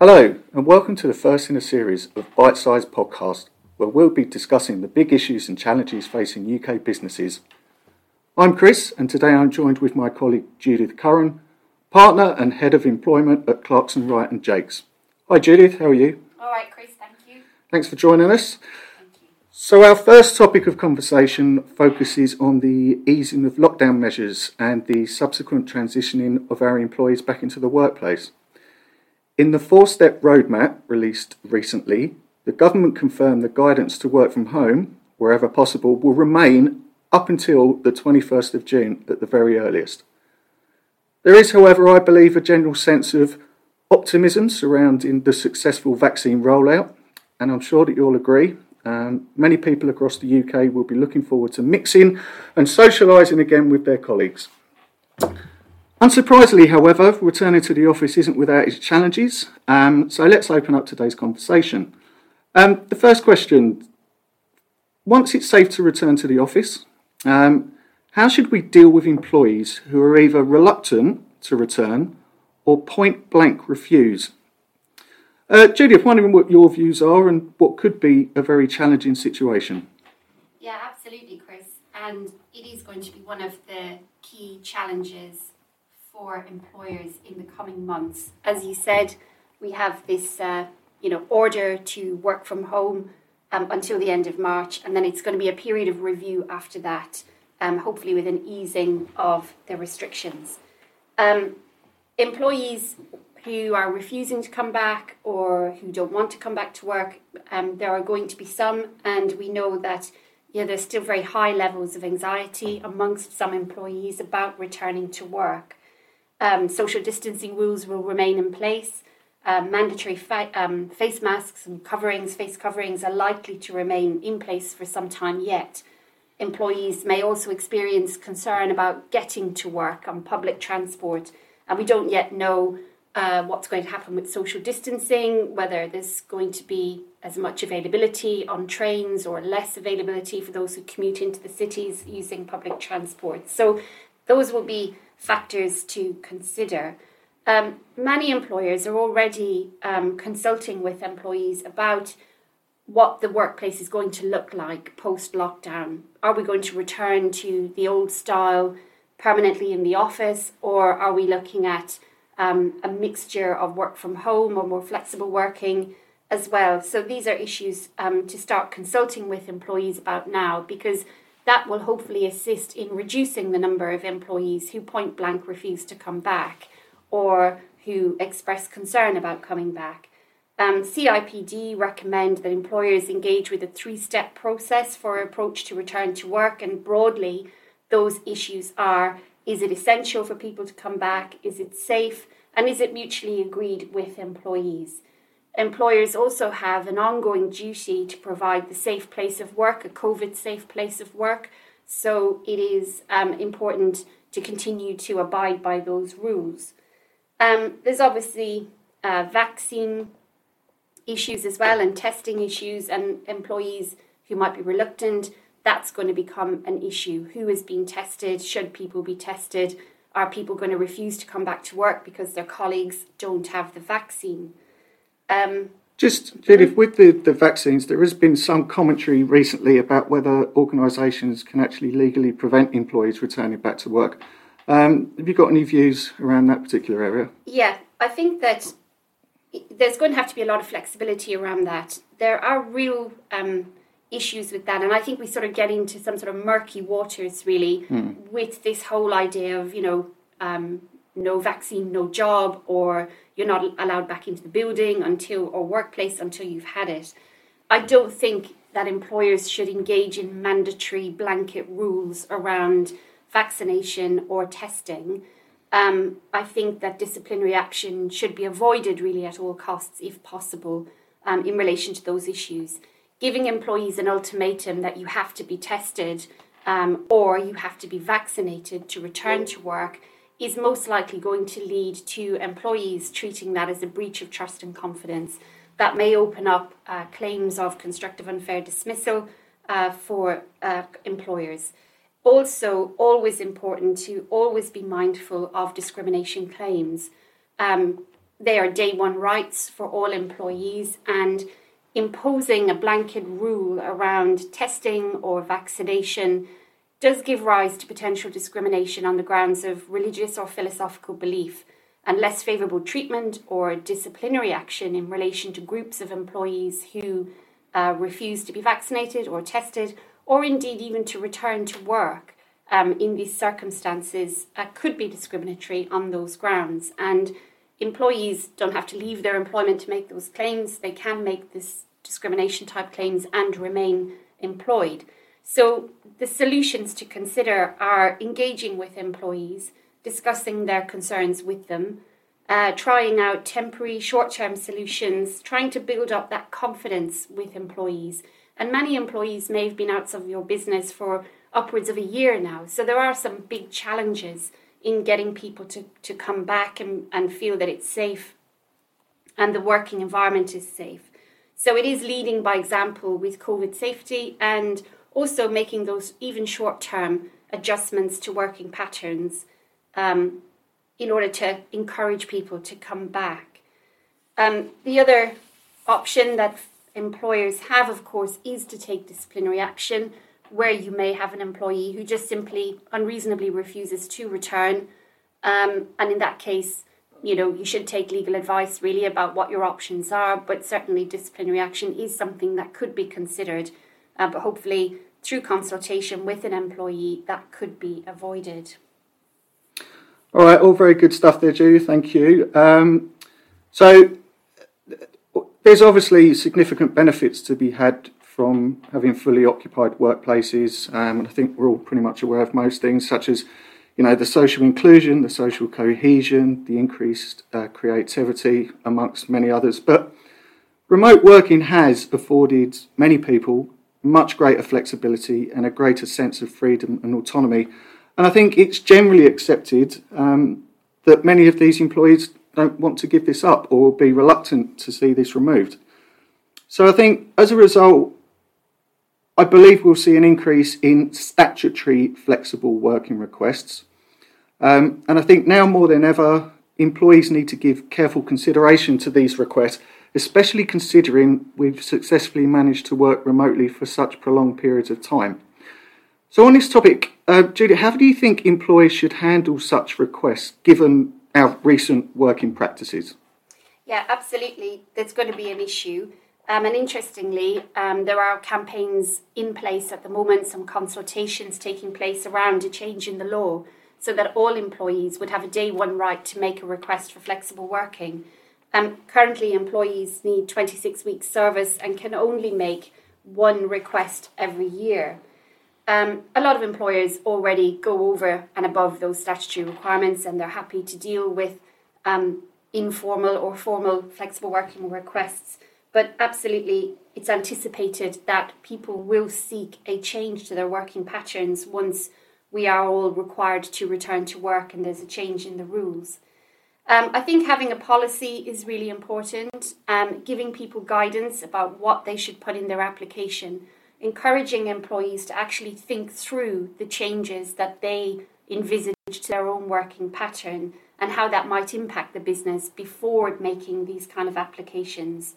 Hello, and welcome to the first in a series of bite sized podcasts where we'll be discussing the big issues and challenges facing UK businesses. I'm Chris, and today I'm joined with my colleague Judith Curran, partner and head of employment at Clarkson Wright and Jakes. Hi, Judith, how are you? All right, Chris, thank you. Thanks for joining us. Thank you. So, our first topic of conversation focuses on the easing of lockdown measures and the subsequent transitioning of our employees back into the workplace. In the four step roadmap released recently, the government confirmed the guidance to work from home, wherever possible, will remain up until the 21st of June at the very earliest. There is, however, I believe, a general sense of optimism surrounding the successful vaccine rollout, and I'm sure that you'll agree. Um, many people across the UK will be looking forward to mixing and socialising again with their colleagues. Unsurprisingly, however, returning to the office isn't without its challenges, um, so let's open up today's conversation. Um, the first question once it's safe to return to the office, um, how should we deal with employees who are either reluctant to return or point blank refuse? Uh, Judy, I'm wondering what your views are and what could be a very challenging situation. Yeah, absolutely, Chris. And it is going to be one of the key challenges for employers in the coming months. As you said, we have this uh, you know, order to work from home um, until the end of March, and then it's going to be a period of review after that, um, hopefully with an easing of the restrictions. Um, employees who are refusing to come back or who don't want to come back to work, um, there are going to be some, and we know that yeah, there's still very high levels of anxiety amongst some employees about returning to work. Um, social distancing rules will remain in place. Um, mandatory fa- um, face masks and coverings, face coverings, are likely to remain in place for some time yet. Employees may also experience concern about getting to work on public transport, and we don't yet know uh, what's going to happen with social distancing, whether there's going to be as much availability on trains or less availability for those who commute into the cities using public transport. So, those will be factors to consider. Um, many employers are already um, consulting with employees about what the workplace is going to look like post lockdown. Are we going to return to the old style permanently in the office, or are we looking at um, a mixture of work from home or more flexible working as well? So, these are issues um, to start consulting with employees about now because that will hopefully assist in reducing the number of employees who point blank refuse to come back or who express concern about coming back. Um, CIPD recommend that employers engage with a three step process for approach to return to work, and broadly, those issues are is it essential for people to come back? Is it safe? And is it mutually agreed with employees? Employers also have an ongoing duty to provide the safe place of work, a COVID safe place of work. So it is um, important to continue to abide by those rules. Um, there's obviously uh, vaccine issues as well and testing issues and employees who might be reluctant. That's going to become an issue. Who is being tested? Should people be tested? Are people going to refuse to come back to work because their colleagues don't have the vaccine? Um, just, Judith, with the, the vaccines, there has been some commentary recently about whether organisations can actually legally prevent employees returning back to work. Um, have you got any views around that particular area? Yeah, I think that there's going to have to be a lot of flexibility around that. There are real um, issues with that, and I think we sort of get into some sort of murky waters really hmm. with this whole idea of you know um, no vaccine, no job, or you're not allowed back into the building until or workplace until you've had it. I don't think that employers should engage in mandatory blanket rules around vaccination or testing, um, I think that disciplinary action should be avoided really at all costs if possible um, in relation to those issues. Giving employees an ultimatum that you have to be tested um, or you have to be vaccinated to return to work is most likely going to lead to employees treating that as a breach of trust and confidence. That may open up uh, claims of constructive unfair dismissal uh, for uh, employers also always important to always be mindful of discrimination claims. Um, they are day one rights for all employees, and imposing a blanket rule around testing or vaccination does give rise to potential discrimination on the grounds of religious or philosophical belief and less favourable treatment or disciplinary action in relation to groups of employees who uh, refuse to be vaccinated or tested, or indeed even to return to work um, in these circumstances, uh, could be discriminatory on those grounds. And employees don't have to leave their employment to make those claims. They can make this discrimination type claims and remain employed. So the solutions to consider are engaging with employees, discussing their concerns with them, uh, trying out temporary short term solutions, trying to build up that confidence with employees. And many employees may have been out of your business for upwards of a year now. So there are some big challenges in getting people to, to come back and, and feel that it's safe and the working environment is safe. So it is leading by example with COVID safety and also making those even short term adjustments to working patterns um, in order to encourage people to come back. Um, the other option that employers have, of course, is to take disciplinary action where you may have an employee who just simply unreasonably refuses to return. Um, and in that case, you know, you should take legal advice really about what your options are, but certainly disciplinary action is something that could be considered. Uh, but hopefully, through consultation with an employee, that could be avoided. All right, all very good stuff there, Judy. Thank you. Um, so, there's obviously significant benefits to be had from having fully occupied workplaces. Um, and I think we're all pretty much aware of most things, such as you know the social inclusion, the social cohesion, the increased uh, creativity, amongst many others. But remote working has afforded many people much greater flexibility and a greater sense of freedom and autonomy. And I think it's generally accepted um, that many of these employees don't want to give this up or be reluctant to see this removed. So I think as a result, I believe we'll see an increase in statutory flexible working requests. Um, and I think now more than ever, employees need to give careful consideration to these requests, especially considering we've successfully managed to work remotely for such prolonged periods of time. So, on this topic, uh, Judy, how do you think employers should handle such requests given our recent working practices? Yeah, absolutely. There's going to be an issue. Um, and interestingly, um, there are campaigns in place at the moment, some consultations taking place around a change in the law so that all employees would have a day one right to make a request for flexible working. Um, currently, employees need 26 weeks service and can only make one request every year. Um, a lot of employers already go over and above those statutory requirements and they're happy to deal with um, informal or formal flexible working requests but absolutely, it's anticipated that people will seek a change to their working patterns once we are all required to return to work and there's a change in the rules. Um, I think having a policy is really important, um, giving people guidance about what they should put in their application, encouraging employees to actually think through the changes that they envisage to their own working pattern and how that might impact the business before making these kind of applications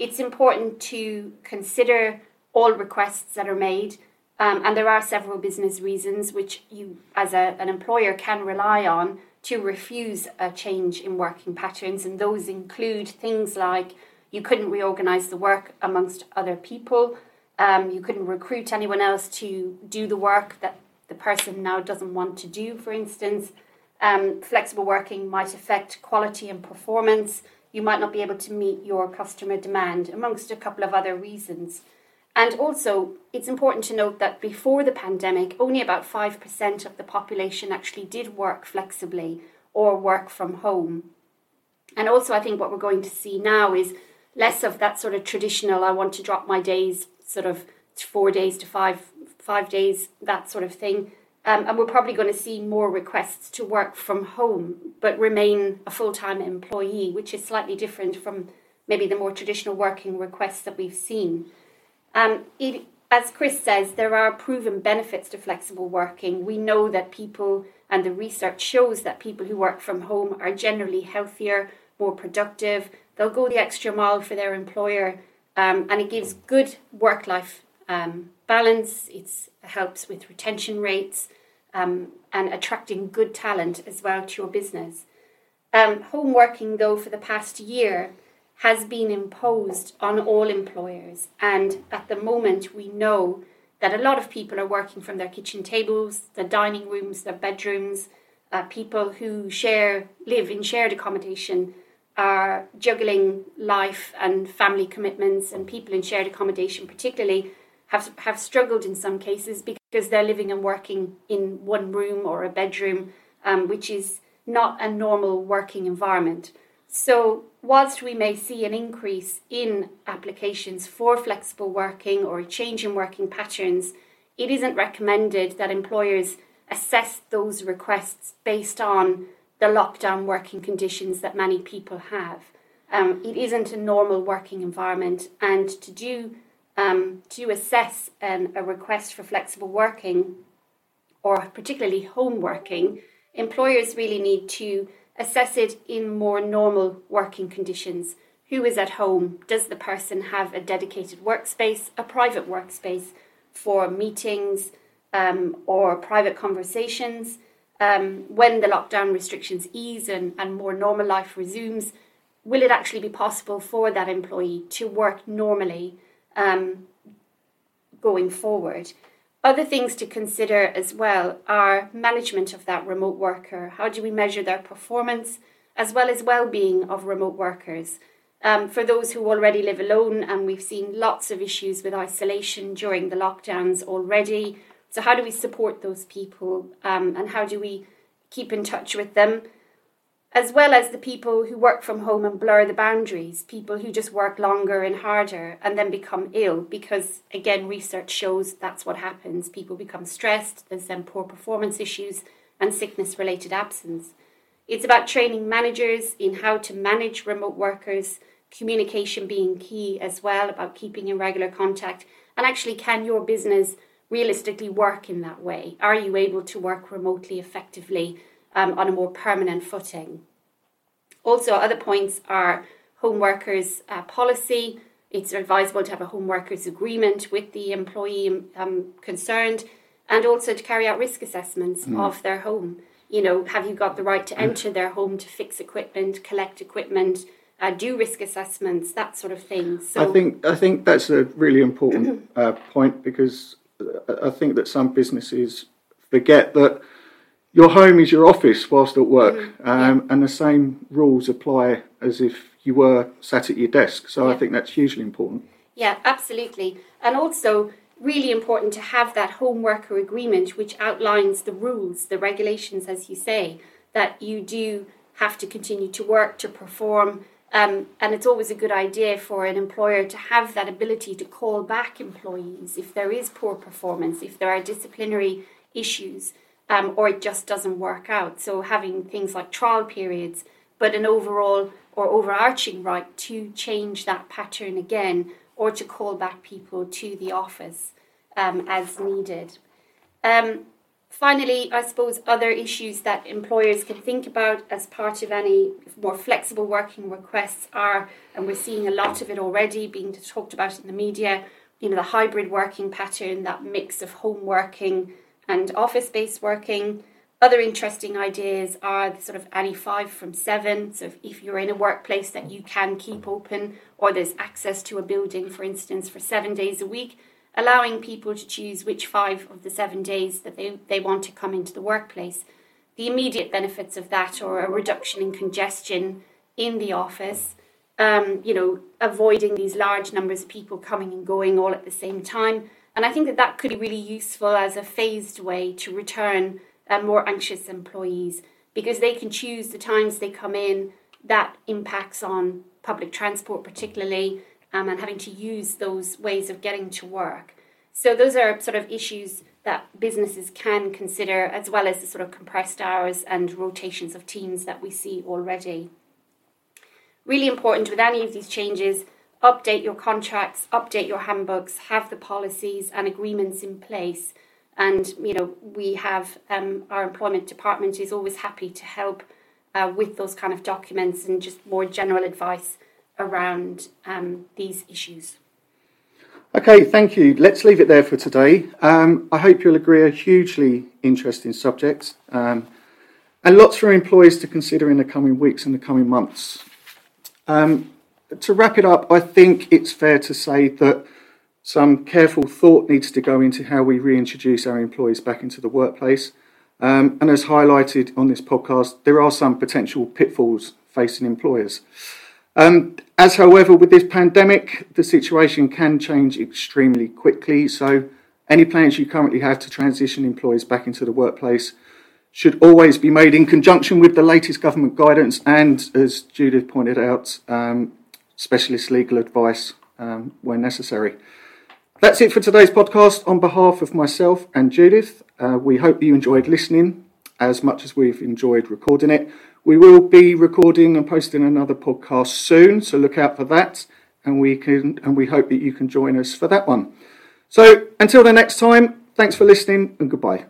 it's important to consider all requests that are made. Um, and there are several business reasons which you, as a, an employer, can rely on to refuse a change in working patterns. And those include things like you couldn't reorganize the work amongst other people, um, you couldn't recruit anyone else to do the work that the person now doesn't want to do, for instance. Um, flexible working might affect quality and performance you might not be able to meet your customer demand, amongst a couple of other reasons. And also, it's important to note that before the pandemic, only about 5% of the population actually did work flexibly or work from home. And also, I think what we're going to see now is less of that sort of traditional, I want to drop my days, sort of four days to five, five days, that sort of thing, um, and we're probably going to see more requests to work from home but remain a full time employee, which is slightly different from maybe the more traditional working requests that we've seen. Um, it, as Chris says, there are proven benefits to flexible working. We know that people, and the research shows that people who work from home are generally healthier, more productive. They'll go the extra mile for their employer, um, and it gives good work life um, balance. It helps with retention rates um, and attracting good talent as well to your business. Um, home working, though, for the past year has been imposed on all employers, and at the moment, we know that a lot of people are working from their kitchen tables, their dining rooms, their bedrooms. Uh, people who share live in shared accommodation are juggling life and family commitments, and people in shared accommodation, particularly, have have struggled in some cases because they're living and working in one room or a bedroom, um, which is not a normal working environment. So, whilst we may see an increase in applications for flexible working or a change in working patterns, it isn't recommended that employers assess those requests based on the lockdown working conditions that many people have. Um, it isn't a normal working environment, and to do um, to assess an, a request for flexible working, or particularly home working, employers really need to assess it in more normal working conditions. Who is at home? Does the person have a dedicated workspace, a private workspace for meetings um, or private conversations? Um, when the lockdown restrictions ease and, and more normal life resumes, will it actually be possible for that employee to work normally um, going forward? Other things to consider as well are management of that remote worker. How do we measure their performance as well as well being of remote workers? Um, for those who already live alone, and we've seen lots of issues with isolation during the lockdowns already. So, how do we support those people um, and how do we keep in touch with them? As well as the people who work from home and blur the boundaries, people who just work longer and harder and then become ill because, again, research shows that's what happens. People become stressed, there's then poor performance issues and sickness related absence. It's about training managers in how to manage remote workers, communication being key as well, about keeping in regular contact. And actually, can your business realistically work in that way? Are you able to work remotely effectively? Um, on a more permanent footing. Also, other points are home workers' uh, policy. It's advisable to have a home workers' agreement with the employee um, concerned and also to carry out risk assessments mm. of their home. You know, have you got the right to enter their home to fix equipment, collect equipment, uh, do risk assessments, that sort of thing. So I think I think that's a really important uh, point because uh, I think that some businesses forget that your home is your office whilst at work, mm-hmm. um, yeah. and the same rules apply as if you were sat at your desk. So yeah. I think that's hugely important. Yeah, absolutely. And also, really important to have that home worker agreement which outlines the rules, the regulations, as you say, that you do have to continue to work, to perform. Um, and it's always a good idea for an employer to have that ability to call back employees if there is poor performance, if there are disciplinary issues um, or it just doesn't work out. So having things like trial periods, but an overall or overarching right to change that pattern again or to call back people to the office um, as needed. Um, finally, I suppose other issues that employers can think about as part of any more flexible working requests are, and we're seeing a lot of it already being talked about in the media, you know, the hybrid working pattern, that mix of home working and office based working. Other interesting ideas are the sort of any five from seven. So, if, if you're in a workplace that you can keep open, or there's access to a building, for instance, for seven days a week, allowing people to choose which five of the seven days that they, they want to come into the workplace. The immediate benefits of that are a reduction in congestion in the office, um, you know, avoiding these large numbers of people coming and going all at the same time, and I think that that could be really useful as a phased way to return uh, more anxious employees because they can choose the times they come in. That impacts on public transport, particularly, um, and having to use those ways of getting to work. So, those are sort of issues that businesses can consider, as well as the sort of compressed hours and rotations of teams that we see already. Really important with any of these changes update your contracts, update your handbooks, have the policies and agreements in place. And you know, we have um, our employment department is always happy to help uh, with those kind of documents and just more general advice around um, these issues. Okay, thank you. Let's leave it there for today. Um, I hope you'll agree a hugely interesting subject um, and lots for employers to consider in the coming weeks and the coming months. Um, to wrap it up, I think it's fair to say that some careful thought needs to go into how we reintroduce our employees back into the workplace. Um, and as highlighted on this podcast, there are some potential pitfalls facing employers. Um, as, however, with this pandemic, the situation can change extremely quickly. So, any plans you currently have to transition employees back into the workplace should always be made in conjunction with the latest government guidance and, as Judith pointed out, um, specialist legal advice um, when necessary. That's it for today's podcast. On behalf of myself and Judith, uh, we hope you enjoyed listening as much as we've enjoyed recording it. We will be recording and posting another podcast soon, so look out for that. And we can and we hope that you can join us for that one. So until the next time, thanks for listening and goodbye.